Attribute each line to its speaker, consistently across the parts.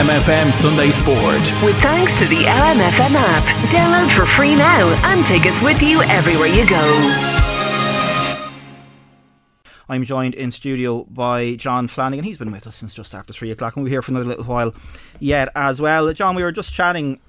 Speaker 1: LMFM Sunday Sport.
Speaker 2: With thanks to the LMFM app. Download for free now and take us with you everywhere you go.
Speaker 3: I'm joined in studio by John Flanagan. He's been with us since just after three o'clock, and we're here for another little while yet as well. John, we were just chatting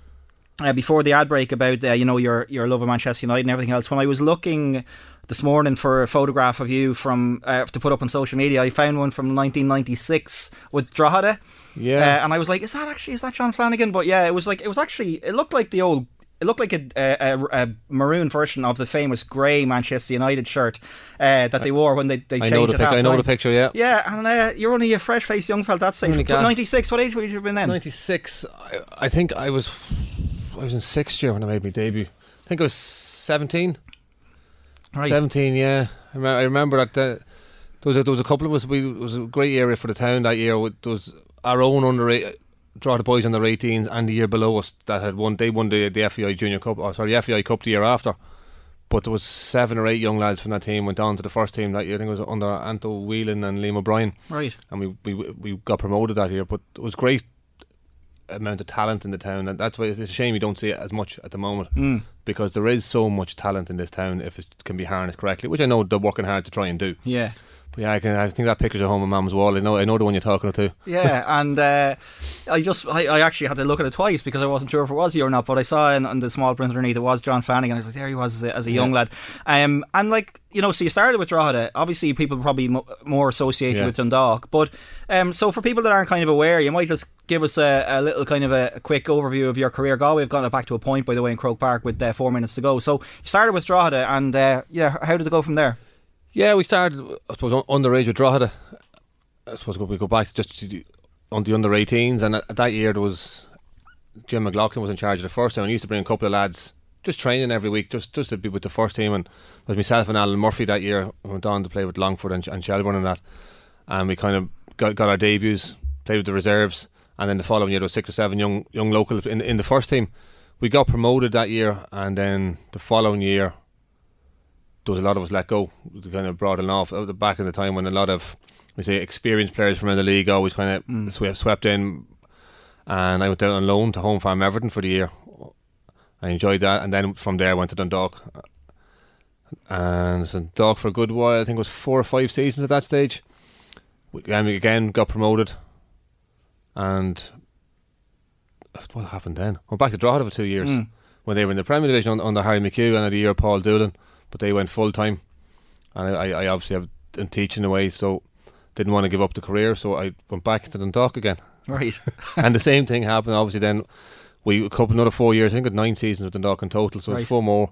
Speaker 3: uh, before the ad break about uh, you know your your love of Manchester United and everything else. When I was looking this morning for a photograph of you from uh, to put up on social media, I found one from 1996 with Drogheda.
Speaker 4: Yeah,
Speaker 3: uh, and I was like, "Is that actually is that John Flanagan?" But yeah, it was like it was actually it looked like the old it looked like a, a, a, maroon version of the famous grey Manchester United shirt uh, that they wore when they, they
Speaker 4: I
Speaker 3: changed
Speaker 4: know the
Speaker 3: it
Speaker 4: pic- I know the picture. Yeah,
Speaker 3: Yeah, and uh, you're only a fresh faced young fella that stage. 96, what age would you have been then?
Speaker 4: ninety six. I, I think I was I was in sixth year when I made my debut. I think I was seventeen.
Speaker 3: Right.
Speaker 4: Seventeen, yeah. I, remember, I remember that uh, there was a, there was a couple of us. We it was a great area for the town that year. With, there was our own under eight, draw the boys under 18s and the year below us that had won. They won the the FAI Junior Cup. Oh, sorry, the FAI Cup the year after. But there was seven or eight young lads from that team went on to the first team that year. I think it was under Anto Whelan and Liam O'Brien,
Speaker 3: Right.
Speaker 4: and we, we we got promoted that year. But it was great amount of talent in the town, and that's why it's a shame you don't see it as much at the moment
Speaker 3: Mm.
Speaker 4: because there is so much talent in this town if it can be harnessed correctly, which I know they're working hard to try and do.
Speaker 3: Yeah.
Speaker 4: But yeah, I can. I think that picture's at home on Mum's wall. I know. I know the one you're talking to.
Speaker 3: Yeah, and uh, I just I, I actually had to look at it twice because I wasn't sure if it was you or not. But I saw in, on the small print underneath it was John Flanagan. I was like, there he was as a, as a young
Speaker 4: Yeah.
Speaker 3: lad. Um, and like you know, so you started with Drogheda. Obviously, people probably mo- more associated
Speaker 4: Yeah.
Speaker 3: with Dundalk. But um, so for people that aren't kind of aware, you might just give us a, a little kind of a, a quick overview of your career. Galway have got it back to a point, by the way, in Croke Park with uh, four minutes to go. So you started with Drogheda, and uh, yeah, how did it go from there?
Speaker 4: Yeah, we started. I suppose un- underage with Drogheda. I suppose we go back just on the under 18s, and at, that year there was Jim McLaughlin was in charge of the first team, and he used to bring a couple of lads just training every week, just just to be with the first team. And it was myself and Alan Murphy that year went on to play with Longford and, and Shelbourne and that, and we kind of got got our debuts, played with the reserves, and then the following year there was six or seven young young locals in in the first team. We got promoted that year, and then the following year there was a lot of us let go. Kind of brought it off back in the time when a lot of we say experienced players from the league always kind of
Speaker 3: Mm.
Speaker 4: swept, swept in, and I went down on loan to Home Farm Everton for the year. I enjoyed that, and then from there I went to Dundalk, and Dundalk for a good while. I think it was four or five seasons at that stage. Again, we again got promoted, and what happened then? Went back to Drogheda for two years
Speaker 3: Mm.
Speaker 4: when they were in the Premier Division under Harry McHugh and at the year Paul Doolan, but they went full time, and I, I obviously have been teaching away, so didn't want to give up the career, so I went back to Dundalk again,
Speaker 3: Right.
Speaker 4: and the same thing happened. Obviously, then we a couple another four years. I think it nine seasons with Dundalk in total, so
Speaker 3: Right.
Speaker 4: four more.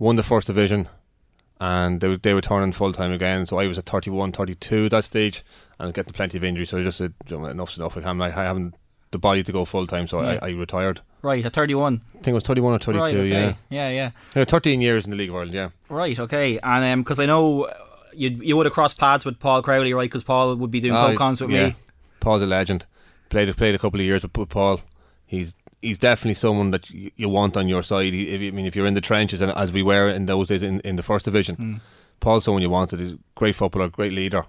Speaker 4: Won the first division, and they were- they were turning full time again. So I was at 31, 32 at that stage, and getting plenty of injuries. So I just said, "You know, enough's enough. I haven't, I haven't the body to go full time, so
Speaker 3: Yeah.
Speaker 4: I, I retired.
Speaker 3: Right, at 31.
Speaker 4: I think it was 31 or 32,
Speaker 3: right, okay.
Speaker 4: yeah.
Speaker 3: Yeah, yeah.
Speaker 4: Yeah, 13 years in the League of Ireland, yeah.
Speaker 3: Right, okay. And because I know uh, you you would have crossed paths with Paul Crowley, right? Because Paul would be doing
Speaker 4: Oh,
Speaker 3: co-cons with
Speaker 4: yeah.
Speaker 3: me.
Speaker 4: Paul's a legend. Played played a couple of years with, with Paul. He's he's definitely someone that you, you want on your side. He, if, I mean, if you're in the trenches, and as we were in those days in, in the first division,
Speaker 3: Mm.
Speaker 4: Paul's someone you wanted. He's a great footballer, great leader,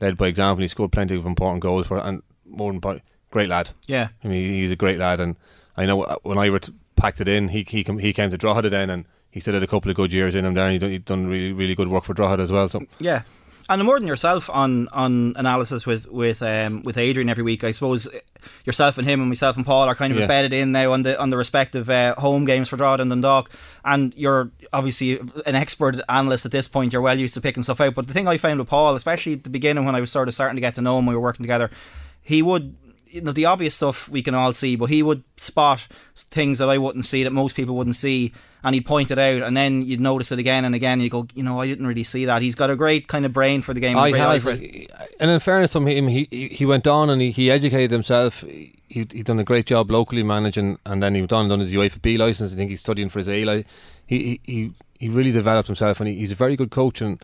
Speaker 4: led by example. He scored plenty of important goals for, and more important, great lad.
Speaker 3: Yeah.
Speaker 4: I mean, he's a great lad, and I know uh, when I ret- packed it in, he he, he came to Drogheda then, and he still had a couple of good years in him there, and he done, he done really really good work for Drogheda as well. So
Speaker 3: Yeah. And more than yourself on on analysis with with um, with Adrian every week, I suppose yourself and him and myself and Paul are kind of
Speaker 4: Yeah.
Speaker 3: embedded in now on the on the respective uh, home games for Drogheda and Dundalk. And you're obviously an expert analyst at this point. You're well used to picking stuff out. But the thing I found with Paul, especially at the beginning when I was sort of starting to get to know him, we were working together. He would. You know the obvious stuff we can all see, but he would spot things that I wouldn't see that most people wouldn't see, and he'd point it out, and then you'd notice it again and again. And you go, you know, I didn't really see that. He's got a great kind of brain for the game.
Speaker 4: I has, and in fairness to him, he he, went on and he, he educated himself. He he done a great job locally managing, and then he went on and done his UEFA B license. I think he's studying for his A. he he, he really developed himself, and he, he's a very good coach. And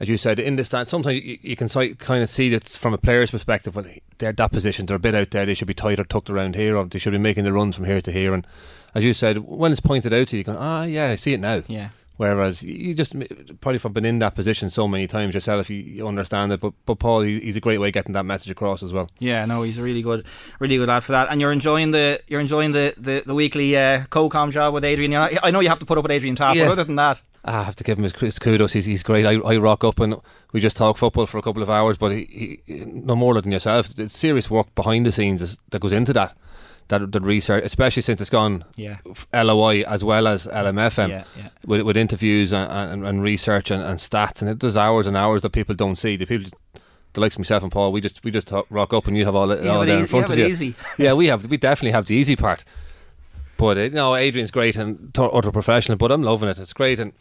Speaker 4: as you said, in the stand, sometimes you, you can kind of see that from a player's perspective. Well, they're that position, they're a bit out there. They should be tight or tucked around here, or they should be making the runs from here to here. And as you said, when it's pointed out to you, you go, ah, yeah, I see it now.
Speaker 3: Yeah.
Speaker 4: Whereas you just probably from been in that position so many times yourself, you, you understand it. But but Paul, he, he's a great way of getting that message across as well.
Speaker 3: Yeah, no, he's a really good, really good lad for that. And you're enjoying the you're enjoying the the, the weekly uh, co-com job with Adrian. Not, I know you have to put up with Adrian Taff,
Speaker 4: Yeah.
Speaker 3: but other than that,
Speaker 4: I have to give him his, kudos. He's, he's great. I, I rock up and we just talk football for a couple of hours. But he, he, no more than yourself. It's serious work behind the scenes is, that goes into that. That, that research, especially since it's gone
Speaker 3: Yeah.
Speaker 4: LOI as well as LMFM,
Speaker 3: Yeah, yeah.
Speaker 4: With, with interviews and, and, and research and, and stats, and it, there's hours and hours that people don't see. The people, the likes of myself and Paul, we just we just talk, rock up and you have all it
Speaker 3: You
Speaker 4: all there in front
Speaker 3: you
Speaker 4: of you.
Speaker 3: easy.
Speaker 4: yeah, we have we definitely have the easy part. But uh, know, Adrian's great and utter professional. But I'm loving it. It's great and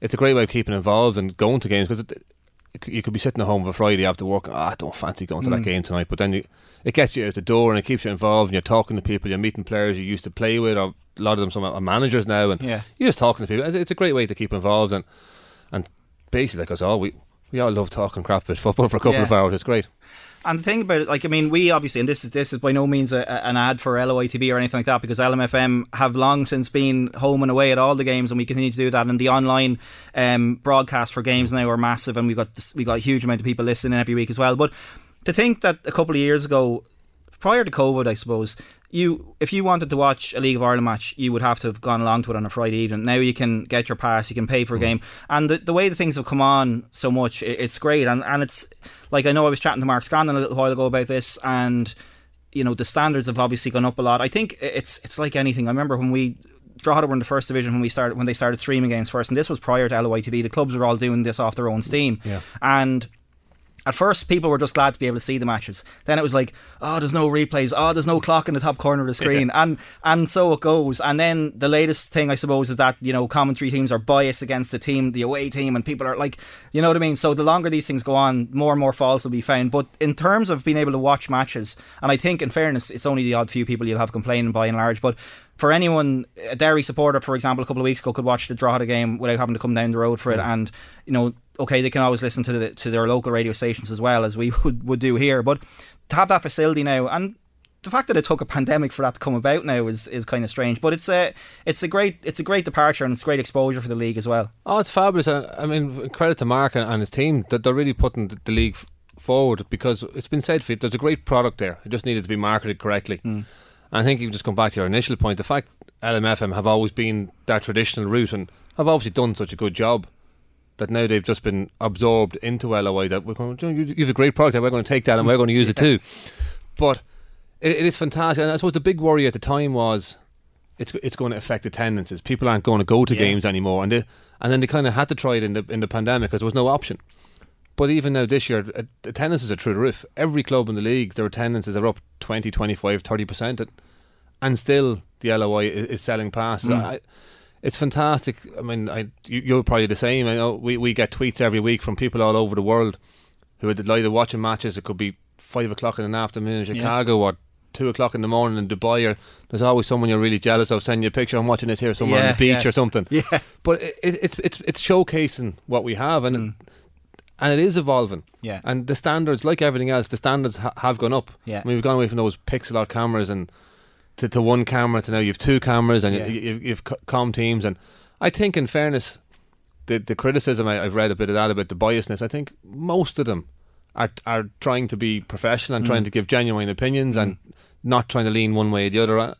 Speaker 4: it's a great way of keeping involved and going to games because you could be sitting at home on a Friday after work. Ah, I don't fancy going to that game tonight. But then you, it gets you out the door and it keeps you involved and you're talking to people. You're meeting players you used to play with, or a lot of them some are managers now, and
Speaker 3: Yeah.
Speaker 4: you're just talking to people. It's- It's a great way to keep involved and and basically like us all, we we all love talking crap about football for a couple
Speaker 3: Yeah.
Speaker 4: of hours. It's great.
Speaker 3: And the thing about it, like I mean, we obviously, and this is this is by no means a, an ad for LOITV or anything like that, because LMFM have long since been home and away at all the games, and we continue to do that. And the online um, broadcast for games now are massive, and we've got this, we got a huge amount of people listening every week as well. But to think that a couple of years ago, prior to COVID, I suppose you if you wanted to watch a League of Ireland match, you would have to have gone along to it on a Friday evening. Now you can get your pass, you can pay for a hmm. game, and the, the way the things have come on so much, it, it's great. And and it's like I know I was chatting to Mark Scanlon a little while ago about this, and you know the standards have obviously gone up a lot. I think it's it's like anything. I remember when we. Drogheda were in the first division when we started when they started streaming games first, and this was prior to LOITV. The clubs were all doing this off their own steam,
Speaker 4: Yeah.
Speaker 3: and at first, people were just glad to be able to see the matches. Then it was like, oh, there's no replays. Oh, there's no clock in the top corner of the screen, and and so it goes. And then the latest thing, I suppose, is that you know commentary teams are biased against the team, the away team, and people are like, you know what I mean. So the longer these things go on, more and more faults will be found. But in terms of being able to watch matches, and I think, in fairness, it's only the odd few people you'll have complaining by and large, but. For anyone, a Derry supporter, for example, a couple of weeks ago, could watch the Drogheda game without having to come down the road for it, and you know, okay, they can always listen to the, to their local radio stations as well as we would, would do here. But to have that facility now, and the fact that it took a pandemic for that to come about now is, is kind of strange. But it's a it's a great it's a great departure and it's great exposure for the league as well.
Speaker 4: Oh, it's fabulous. I mean, credit to Mark and, his team that they're really putting the, the league forward because it's been said, Fit, there's a great product there. It just needed to be marketed correctly. Mm. I think you've just come back to your initial point. The fact LMFM have always been that traditional route and have obviously done such a good job that now they've just been absorbed into LOI that we're going, "You- you have a great product, we're going to take that and we're going to use it too. But it, it is fantastic. And I suppose the big worry at the time was it's it's going to affect attendances. People aren't going to go to
Speaker 3: Yeah.
Speaker 4: games anymore, and they, and then they kind of had to try it in the in the pandemic because there was no option. But even now this year, uh, attendances are through the roof. Every club in the league, their attendances are up 20, 25, 30 percent, and still the LOI is, is selling passes. I, it's fantastic. I mean, I, you, you're probably the same. I know we, we get tweets every week from people all over the world who are delighted watching matches. It could be five o'clock in the afternoon in Chicago or two o'clock in the morning in Dubai. Or there's always someone you're really jealous of sending you a picture. I'm watching this here somewhere on the beach
Speaker 3: yeah.
Speaker 4: or something.
Speaker 3: Yeah.
Speaker 4: But it, it, it's it's it's showcasing what we have and. And it is evolving,
Speaker 3: Yeah.
Speaker 4: And the standards, like everything else, the standards ha- have gone up.
Speaker 3: Yeah.
Speaker 4: I mean, we've gone away from those pixel art cameras and to, to one camera to now you have two cameras and
Speaker 3: Yeah.
Speaker 4: you, have com teams. And I think, in fairness, the the criticism I, I've read a bit of that about the biasness. I think most of them are are trying to be professional and trying mm. to give genuine opinions and mm. not trying to lean one way or the other.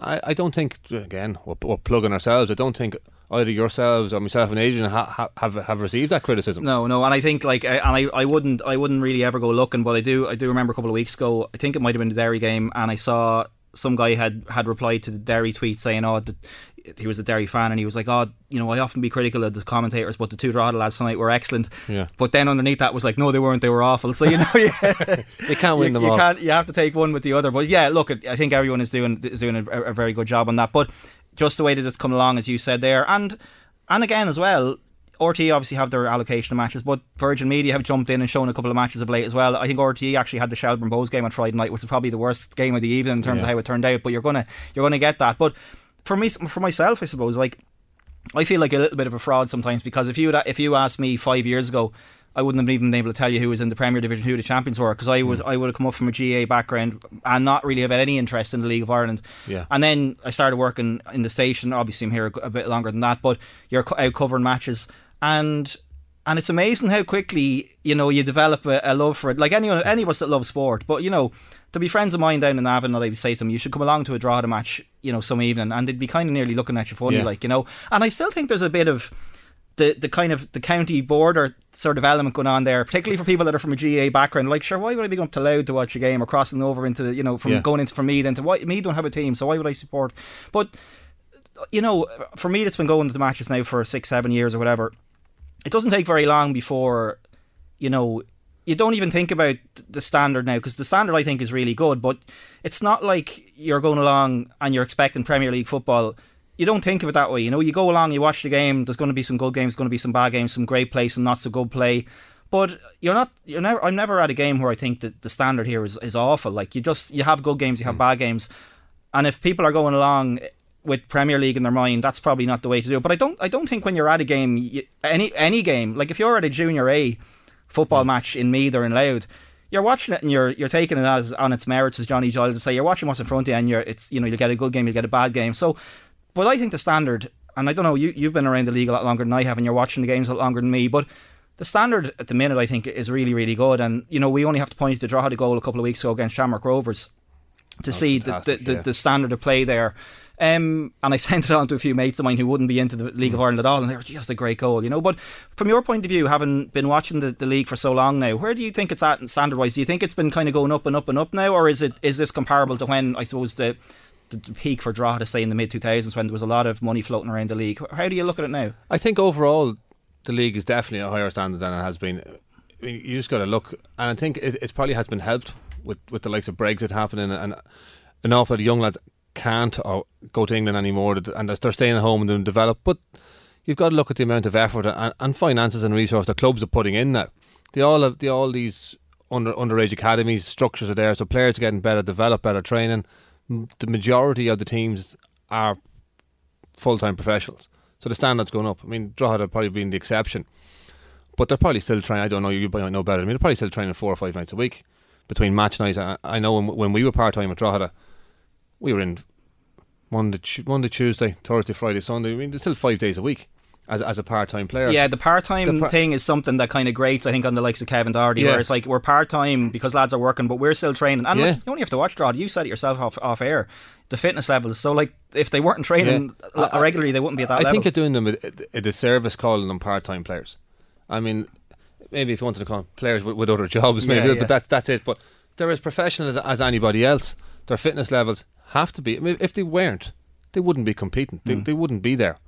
Speaker 4: I, I don't think again we're, we're plugging ourselves. I don't think either yourselves or myself and Adrian ha- ha- have have received that criticism.
Speaker 3: No, no, and I think like, I, and I, I wouldn't, I wouldn't really ever go looking, but I do, I do remember a couple of weeks ago. I think it might have been the Derry game, and I saw some guy had had replied to the Derry tweet saying, "Oh, the, he was a Derry fan, and he was like, oh, you know, I often be critical of the commentators, but the two Drogheda lads tonight were excellent.
Speaker 4: Yeah.
Speaker 3: But then underneath that was like, no, they weren't. They were awful. So you know, yeah,
Speaker 4: They can't win
Speaker 3: you,
Speaker 4: them
Speaker 3: you
Speaker 4: all.
Speaker 3: Can't, you have to take one with the other. But yeah, look, I think everyone is doing is doing a, a very good job on that. But just the way that it's come along, as you said there, and and again as well. RTÉ obviously have their allocation of matches, but Virgin Media have jumped in and shown a couple of matches of late as well. I think RTÉ actually had the Shelbourne Bohs game on Friday night, which is probably the worst game of the evening in terms of how it turned out. But you're gonna you're gonna get that. But for me, for myself, I suppose, like I feel like a little bit of a fraud sometimes because if you if you asked me five years ago, I wouldn't have even been able to tell you who was in the Premier Division, who the champions were, because I was hmm. I would have come up from a GAA background and not really have had any interest in the League of Ireland.
Speaker 4: Yeah.
Speaker 3: And then I started working in the station. Obviously, I'm here a, a bit longer than that, but you're out covering matches and. And it's amazing how quickly you know you develop a, a love for it. Like anyone, any of us that love sport, but you know, to be friends of mine down in Avon, that I would say to them, you should come along to a Drogheda match, you know, some evening, and they'd be kind of nearly looking at you funny,
Speaker 4: Yeah.
Speaker 3: like you know. And I still think there's a bit of the the kind of the county border sort of element going on there, particularly for people that are from a GAA background. Like, sure, why would I be going up to Louth to watch a game or crossing over into the, you know from
Speaker 4: Yeah.
Speaker 3: going into from me then to why me don't have a team, so why would I support? But you know, for me, that's been going to the matches now for six, seven years or whatever. It doesn't take very long before, you know, you don't even think about the standard now because the standard I think is really good, but it's not like you're going along and you're expecting Premier League football. You don't think of it that way, you know. You go along, you watch the game. There's going to be some good games, going to be some bad games, some great play, some not so good play. But you're not. You're never. I'm never at a game where I think that the standard here is, is awful. Like you just you have good games, you have hmm. bad games, and if people are going along with Premier League in their mind, that's probably not the way to do it. But I don't. I don't think when you're at a game, you, any any game, like if you're at a Junior A football hmm. match in Meath or in Louth, you're watching it and you're you're taking it as on its merits, as Johnny Giles would say. You're watching what's in front of you, and you're it's you know you'll get a good game, you'll get a bad game. So, but I think the standard, and I don't know, you you've been around the league a lot longer than I have, and you're watching the games a lot longer than me, but. The standard at the minute, I think, is really, really good, and you know we only have to point to the Drogheda goal a couple of weeks ago against Shamrock Rovers to see the, the, the,
Speaker 4: yeah.
Speaker 3: the standard of play there. Um, and I sent it on to a few mates of mine who wouldn't be into the League
Speaker 4: Mm.
Speaker 3: of Ireland at all, and they were just a great goal, you know. But from your point of view, having been watching the, the league for so long now, where do you think it's at standard wise? Do you think it's been kind of going up and up and up now, or is it is this comparable to when I suppose the the, the peak for Drogheda, say in the mid two thousands, when there was a lot of money floating around the league? How do you look at it now?
Speaker 4: I think overall the league is definitely a higher standard than it has been. I mean, you just got to look, and I think it, it probably has been helped with, with the likes of Brexit happening, and an awful lot of young lads can't or go to England anymore, and they're staying at home and develop. But you've got to look at the amount of effort and, and finances and resource the clubs are putting in now. They all have they all these under underage academies structures are there, so players are getting better, develop better training. The majority of the teams are full time professionals. So the standard's going up. I mean, Drogheda probably being the exception. But they're probably still trying, I don't know, you might know better. I mean, they're probably still training four or five nights a week between match nights. I, I know when, when we were part time at Drogheda, we were in Monday, Monday, Tuesday, Thursday, Friday, Sunday. I mean, there's still five days a week as, as a part time player.
Speaker 3: Yeah, the part time
Speaker 4: par-
Speaker 3: thing is something that kind of grates, I think, on the likes of Kevin Doherty,
Speaker 4: Yeah.
Speaker 3: where it's like we're part time because lads are working, but we're still training. And
Speaker 4: Yeah.
Speaker 3: look, you only have to watch Drogheda. You said it yourself off, off air. The fitness levels. So, like, if they weren't training
Speaker 4: Yeah.
Speaker 3: l- regularly, they wouldn't be at that
Speaker 4: I
Speaker 3: level.
Speaker 4: think you're doing them a, a disservice calling them part time players. I mean, maybe if you wanted to call them players with, with other jobs, maybe, but that's that's it. But they're as professional as, as anybody else. Their fitness levels have to be. I mean, if they weren't, they wouldn't be competing.
Speaker 3: They, hmm.
Speaker 4: they wouldn't be there.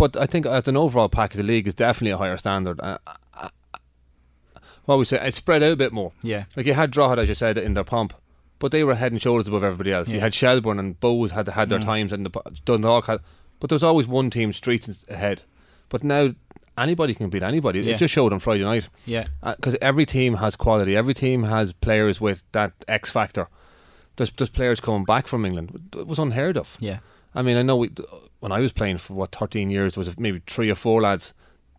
Speaker 4: But I think as an overall package, the league is definitely a higher standard. Uh, uh, what we say, it spread out a bit more.
Speaker 3: Yeah.
Speaker 4: Like you had Drogheda, as you said, in their pomp, but they were head and shoulders above everybody else. You
Speaker 3: Yeah. Mm.
Speaker 4: had Shelbourne and Bohs had had their times, and the, Dundalk had, but there was always one team streets ahead. But now anybody can beat anybody.
Speaker 3: Yeah.
Speaker 4: It just showed on Friday night
Speaker 3: yeah.
Speaker 4: because every team has quality. Every team has players with that X factor. There's there's players coming back from England. It was unheard of.
Speaker 3: Yeah.
Speaker 4: I mean, I know we, when I was playing for what 13 years, there was maybe three or four lads,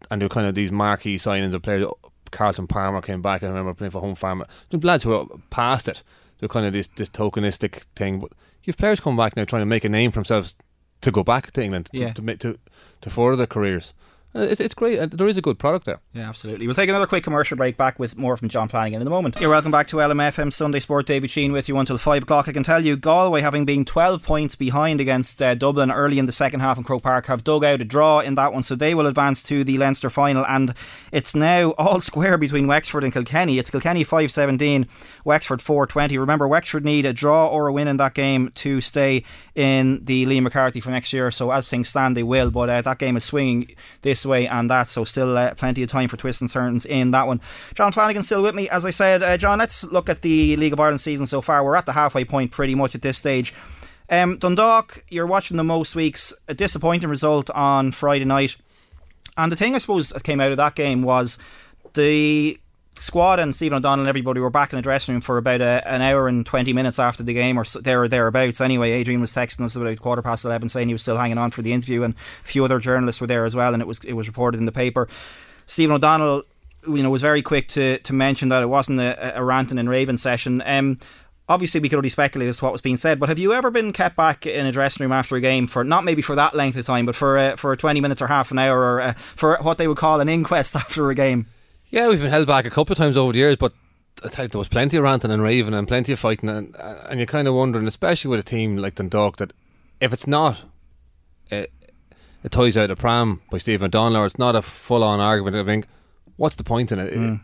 Speaker 4: and they were kind of these marquee signings of players. Carlton Palmer came back. I remember playing for Home Farmer. The lads who were past it. They're kind of this, this tokenistic thing. But you've players come back now trying to make a name for themselves to go back to England to,
Speaker 3: Yeah.
Speaker 4: to, ma- to, to further their careers. Uh, It, it's great. Uh, There is a good product there.
Speaker 3: Yeah, absolutely. We'll take another quick commercial break back with more from John Flanagan in a moment. You're welcome back to LMFM Sunday Sport. David Sheen with you until 5 o'clock. I can tell you, Galway, having been 12 points behind against uh, Dublin early in the second half in Croke Park, have dug out a draw in that one, so they will advance to the Leinster final. And it's now all square between Wexford and Kilkenny. It's Kilkenny 5 17, Wexford 4 20. Remember, Wexford need a draw or a win in that game to stay in the Liam McCarthy for next year. So as things stand, they will. But uh, that game is swinging this way and that. So still uh, plenty of time for twists and turns in that one. John Flanagan still with me. As I said, uh, John, let's look at the League of Ireland season so far. We're at the halfway point pretty much at this stage. Um, Dundalk, you're watching the most weeks. A disappointing result on Friday night. And the thing I suppose that came out of that game was the squad and Stephen O'Donnell and everybody were back in the dressing room for about a, an hour and 20 minutes after the game, or there or thereabouts. Anyway, Adrian was texting us about quarter past 11 saying he was still hanging on for the interview, and a few other journalists were there as well, and it was it was reported in the paper. Stephen O'Donnell, you know, was very quick to, to mention that it wasn't a, a ranting and raving session. Um, obviously, we could only speculate as to what was being said, but have you ever been kept back in a dressing room after a game for not maybe for that length of time, but for uh, for 20 minutes or half an hour, or uh, for what they would call an inquest after a game?
Speaker 4: Yeah, we've been held back a couple of times over the years, but I think there was plenty of ranting and raving and plenty of fighting, and and you're kind of wondering, especially with a team like Dundalk, that if it's not uh, a, a toys out of pram by Stephen O'Donnell, or it's not a full-on argument, I think, what's the point in it? Mm.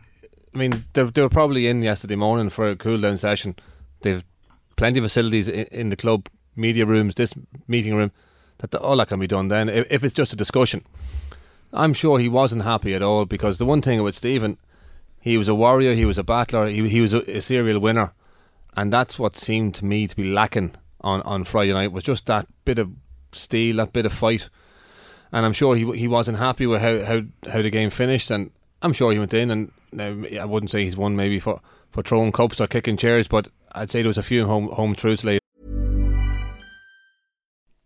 Speaker 4: I mean, they, they were probably in yesterday morning for a cool-down session. They've plenty of facilities in, in the club, media rooms, this meeting room, that the, all that can be done then. If, if it's just a discussion, I'm sure he wasn't happy at all because the one thing with Stephen, he was a warrior, he was a battler, he, he was a, a serial winner, and that's what seemed to me to be lacking on, on Friday night was just that bit of steel, that bit of fight, and I'm sure he he wasn't happy with how, how, how the game finished, and I'm sure he went in and I wouldn't say he's won maybe for, for throwing cups or kicking chairs, but I'd say there was a few home home truths later.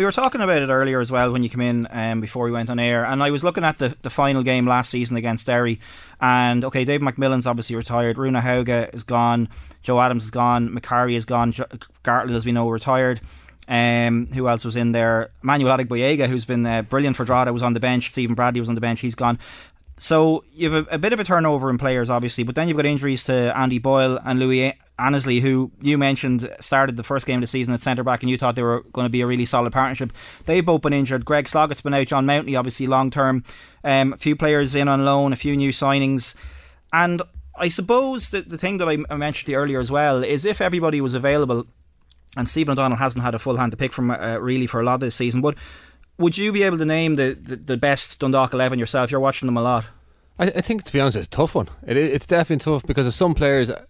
Speaker 3: we were talking about it earlier as well when you came in um, before we went on air, and I was looking at the, the final game last season against Derry, and okay, Dave McMillan's obviously retired, Runar Hauge is gone, Joe Adams is gone, Macari is gone, Gartland, as we know, retired. Um, who else was in there? Manuel Adegboyega, who's been uh, brilliant for Drogheda, was on the bench. Stephen Bradley was on the bench. He's gone. So you have a, a bit of a turnover in players, obviously, but then you've got injuries to Andy Boyle and Louis Annesley, who you mentioned started the first game of the season at centre back, and you thought they were going to be a really solid partnership. They've both been injured. Greg Sloggett's been out. John Mountney, obviously, long term. Um, a few players in on loan, a few new signings. And I suppose that the thing that I I mentioned to you earlier as well is if everybody was available and Stephen O'Donnell hasn't had a full hand to pick from uh, really for a lot of this season. But would you be able to name the, the, the best Dundalk eleven yourself? You're watching them a lot.
Speaker 4: I, I think to be honest, it's a tough one. It, it's definitely tough because of some players. Uh,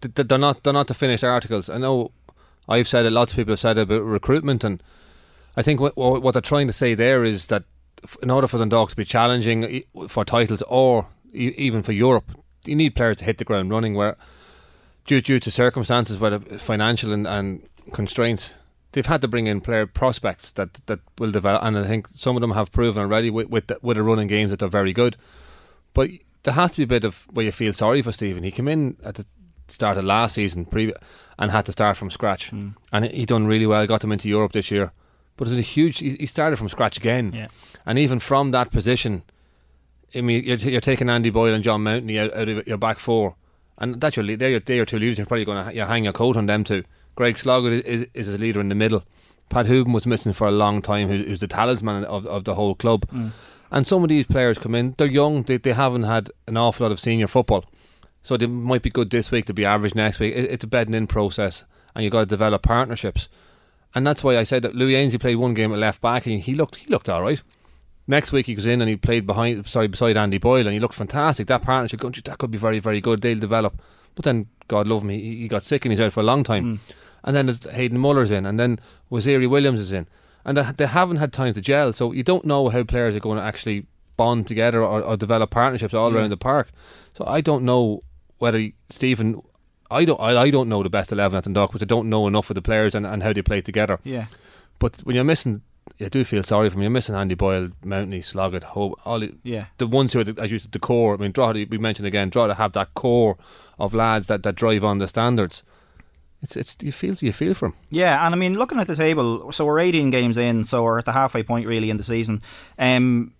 Speaker 4: they're not they're not the finished articles. I know I've said it. Lots of people have said about recruitment, and I think what what they're trying to say there is that in order for Dundalk to be challenging for titles or even for Europe, you need players to hit the ground running. Where due due to circumstances, whether financial and, and constraints, they've had to bring in player prospects that that will develop, and I think some of them have proven already with with, the, with a running games that they're very good. But there has to be a bit of where you feel sorry for Stephen. He came in at the start of last season pre- and had to start from scratch, mm. and he done really well. Got him into Europe this year, but it was a huge. He started from scratch again,
Speaker 3: yeah.
Speaker 4: and even from that position, I mean, you're, you're taking Andy Boyle and John Mountney out, out of your back four, and that's your. They're your, they're your two leaders. You're probably going to hang your coat on them too. Greg Sloggett is, is a leader in the middle. Pat Hoban was missing for a long time, who's, who's the talisman of, of the whole club. Mm. And some of these players come in, they're young, they, they haven't had an awful lot of senior football. So they might be good this week, they'll be average next week. It, it's a bedding in process, and you've got to develop partnerships. And that's why I said that Louis Annesley played one game at left back, and he looked he looked all right. Next week he goes in and he played behind, sorry, beside Andy Boyle, and he looked fantastic. That partnership, that could be very, very good. They'll develop. But then, God love him, he, he got sick and he's out for a long time. Mm. And then there's Hayden Muller's in, and then Wasiri Williams is in, and they haven't had time to gel. So you don't know how players are going to actually bond together or, or develop partnerships all around the park. So I don't know whether Stephen. I don't. I, I don't know the best eleven at Dundalk, but I don't know enough of the players and, and how they play together.
Speaker 3: Yeah.
Speaker 4: But when you're missing, I do feel sorry for me. You're missing Andy Boyle, Mountney, Sloggett, Hope, all the,
Speaker 3: yeah.
Speaker 4: the ones who are the, as you said, the core. I mean, Drogheda, we mentioned again, Drogheda have that core of lads that, that drive on the standards. It's it's you feel you feel for them.
Speaker 3: Yeah, and I mean, looking at the table, so we're 18 games in, so we're at the halfway point really in the season. Um,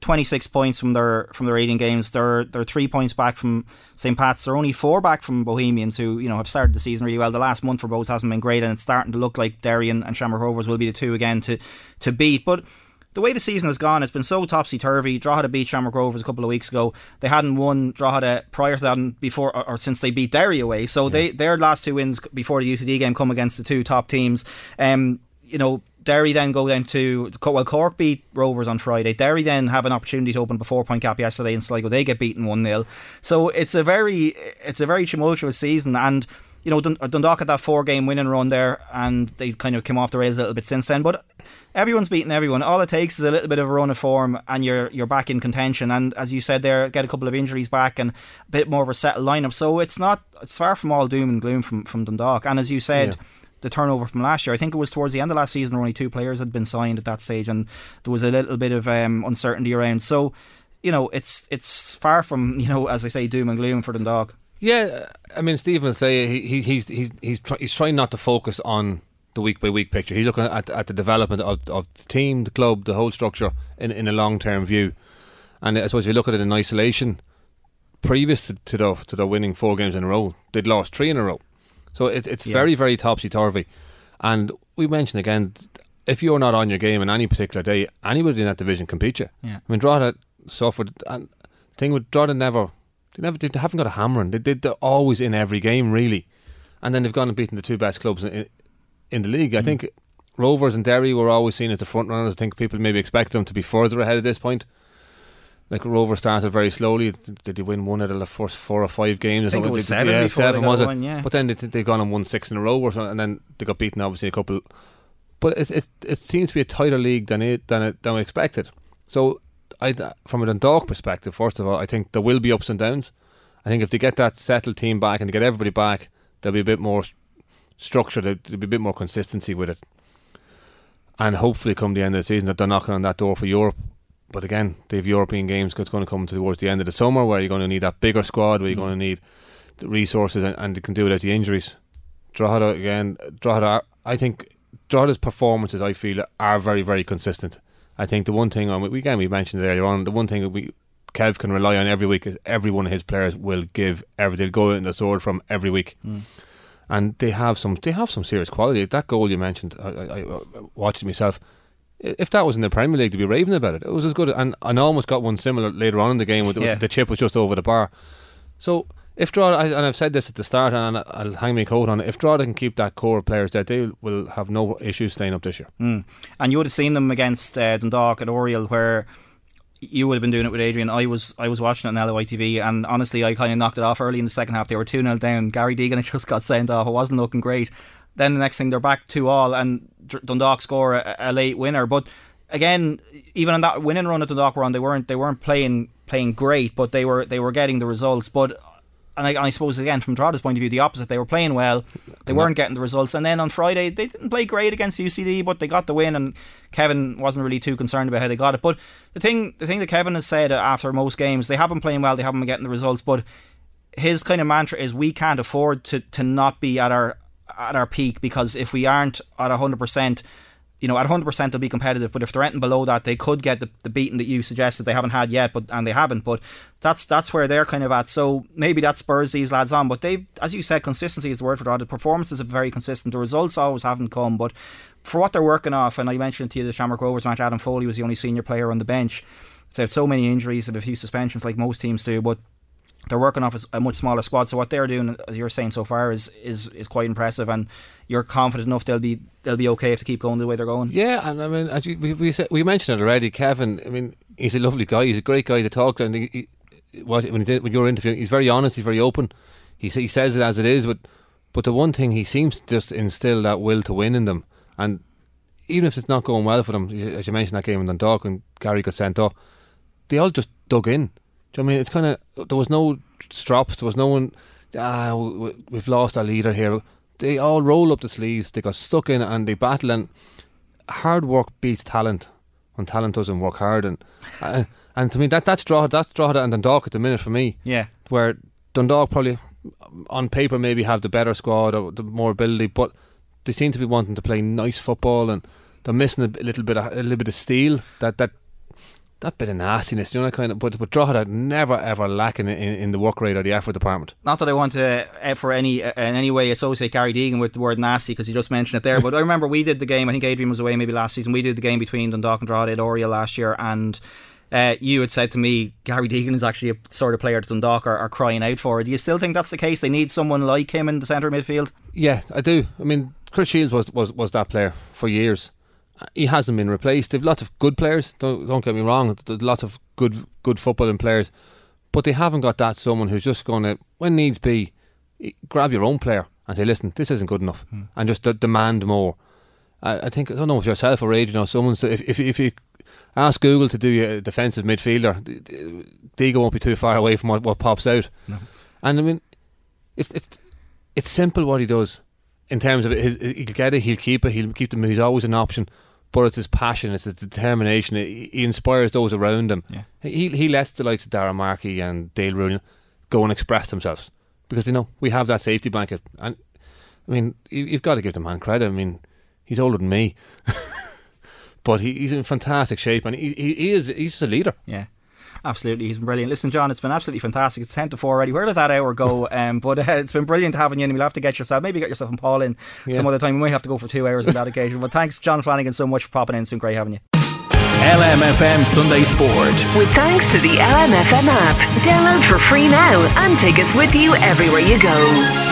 Speaker 3: 26 points from their from their 18 games. They're they're three points back from St Pat's. They're only four back from Bohemians, who you know have started the season really well. The last month for both hasn't been great, and it's starting to look like Derry and, and Shamrock Rovers will be the two again to to beat. But the way the season has gone, it's been so topsy turvy. Drogheda beat Shamrock Rovers a couple of weeks ago. They hadn't won Drogheda prior to that and before or, or, since they beat Derry away. So yeah. they their last two wins before the UCD game come against the two top teams. Um, you know, Derry then go down to well Cork beat Rovers on Friday. Derry then have an opportunity to open a four point gap yesterday in Sligo. They get beaten one 0 So it's a very it's a very tumultuous season and. You know, Dundalk had that four game winning run there, and they kind of came off the rails a little bit since then. But everyone's beating everyone. All it takes is a little bit of a run of form, and you're you're back in contention. And as you said there, get a couple of injuries back and a bit more of a settled lineup. So it's not it's far from all doom and gloom from from Dundalk. And as you said. Yeah the turnover from last year. I think it was towards the end of last season, only two players had been signed at that stage, and there was a little bit of um, uncertainty around. So, you know, it's it's far from you know, as I say, doom and gloom for Dundalk.
Speaker 4: Yeah, I mean, Stephen will say he, he's he's he's try, he's trying not to focus on the week by week picture. He's looking at at the development of, of the team, the club, the whole structure in in a long term view. And I suppose if you look at it in isolation, previous to, to the to the winning four games in a row, they'd lost three in a row. So it, it's yeah. very, very topsy turvy. And we mentioned again, if you're not on your game on any particular day, anybody in that division can beat you.
Speaker 3: Yeah.
Speaker 4: I mean, Drogheda suffered. And the thing with Drogheda never, they never, they haven't got a hammering. They did. They're always in every game, really. And then they've gone and beaten the two best clubs in, in the league. Mm. I think Rovers and Derry were always seen as the front runners. I think people maybe expect them to be further ahead at this point like Rover started very slowly. Did they win one out of the first four or five games?
Speaker 3: I think it was
Speaker 4: did,
Speaker 3: seven.
Speaker 4: Yeah, seven was it?
Speaker 3: One, yeah.
Speaker 4: But then they they gone and won six in a row, or something, and then they got beaten obviously a couple. But it it, it seems to be a tighter league than it than it than we expected. So I from a Dundalk perspective, first of all, I think there will be ups and downs. I think if they get that settled team back and they get everybody back, there'll be a bit more structure. There'll be a bit more consistency with it. And hopefully, come the end of the season, that they're knocking on that door for Europe but again, they have European games that's going to come towards the end of the summer where you're going to need that bigger squad, where you're mm. going to need the resources and, and you can do without the injuries. Drogheda, again, Drogheda, I think Drogheda's performances, I feel, are very, very consistent. I think the one thing, on we, again, we mentioned it earlier on, the one thing that we Kev can rely on every week is every one of his players will give every they'll go in the sword from every week.
Speaker 3: Mm.
Speaker 4: And they have some they have some serious quality. That goal you mentioned, I, I, I watched it myself if that was in the Premier League, to be raving about it. It was as good, and and almost got one similar later on in the game. With, yeah. the chip was just over the bar. So if Drogheda, I- and I've said this at the start, and I'll hang my coat on it. If Drogheda can keep that core of players there, they will have no issues staying up this year.
Speaker 3: Mm. And you would have seen them against uh, Dundalk at Oriel, where you would have been doing it with Adrian. I was I was watching it on LOI TV, and honestly, I kind of knocked it off early in the second half. They were 2 0 down. Gary Deegan had just got sent off. It wasn't looking great. Then the next thing, they're back 2 all, and Dundalk score a, a late winner. But again, even on that winning run that Dundalk on, they weren't they weren't playing playing great, but they were they were getting the results. But and I, and I suppose again from Drogheda's point of view, the opposite. They were playing well, they weren't getting the results. And then on Friday, they didn't play great against UCD, but they got the win. And Kevin wasn't really too concerned about how they got it. But the thing, the thing that Kevin has said after most games, they haven't playing well, they haven't been getting the results. But his kind of mantra is we can't afford to to not be at our at our peak because if we aren't at hundred percent you know, at 100% they'll be competitive, but if they're anything below that, they could get the, the beating that you suggested they haven't had yet, but and they haven't. But that's that's where they're kind of at. So maybe that spurs these lads on. But they, as you said, consistency is the word for that. The performances are very consistent. The results always haven't come, but for what they're working off, and I mentioned to you the Shamrock Rovers match, Adam Foley was the only senior player on the bench. They have so many injuries and a few suspensions like most teams do, but they're working off a much smaller squad. So what they're doing, as you're saying so far, is is is quite impressive, and you're confident enough they'll be they'll be okay if they keep going the way they're going.
Speaker 4: Yeah, and I mean, we we, said, we mentioned it already. Kevin, I mean, he's a lovely guy. He's a great guy to talk to, and he, he, when, he did, when you're interviewing, he's very honest. He's very open. He he says it as it is. But but the one thing he seems to just instill that will to win in them, and even if it's not going well for them, as you mentioned that game in Dundalk when Gary got sent off, they all just dug in. Do you know I mean? It's kind of there was no strops. There was no one. Ah, we've lost our leader here. They all roll up the sleeves. They got stuck in and they battle. And hard work beats talent when talent doesn't work hard. And uh, and to me that that's Drogheda, that's Drogheda and Dundalk at the minute for me.
Speaker 3: Yeah.
Speaker 4: Where Dundalk probably on paper maybe have the better squad or the more ability, but they seem to be wanting to play nice football and they're missing a little bit of a little bit of steel that that that bit of nastiness, you know, that kind of. But but Drogheda never ever lacking in, in the work rate or the effort department.
Speaker 3: Not that I want to uh, for any uh, in any way associate Gary Deegan with the word nasty because you just mentioned it there. but I remember we did the game. I think Adrian was away maybe last season. We did the game between Dundalk and Drogheda at Oriel last year, and uh, you had said to me Gary Deegan is actually a sort of player that Dundalk are, are crying out for. Do you still think that's the case? They need someone like him in the centre midfield.
Speaker 4: Yeah, I do. I mean, Chris Shields was, was, was that player for years. He hasn't been replaced. They've lots of good players. Don't don't get me wrong. There's lots of good good footballing players, but they haven't got that someone who's just going to, when needs be, grab your own player and say, "Listen, this isn't good enough," hmm. and just d- demand more. I, I think I don't know if yourself or Adrian or someone. If if if you ask Google to do a defensive midfielder, Diego won't be too far away from what, what pops out. And I mean, it's it's it's simple what he does in terms of it. His, he'll get it, he'll keep it, he'll keep them. He's always an option, but it's his passion, it's his determination. He, he inspires those around him.
Speaker 3: Yeah.
Speaker 4: He he lets the likes of Darragh Markey and Dale Rooney go and express themselves because you know we have that safety blanket. And I mean, you, you've got to give the man credit. I mean, he's older than me. But he, he's in fantastic shape, and he, he, he is he's a leader.
Speaker 3: Yeah. Absolutely, he's been brilliant. Listen, John, it's been absolutely fantastic. It's ten to four already. Where did that hour go? Um, but uh, it's been brilliant having you in. We'll have to get yourself, maybe get yourself and Paul in some other time. We might have to go for two hours on that occasion. But thanks, John Flanagan, so much for popping in. It's been great having you.
Speaker 1: LMFM Sunday Sport.
Speaker 2: With thanks to the LMFM app. Download for free now and take us with you everywhere you go.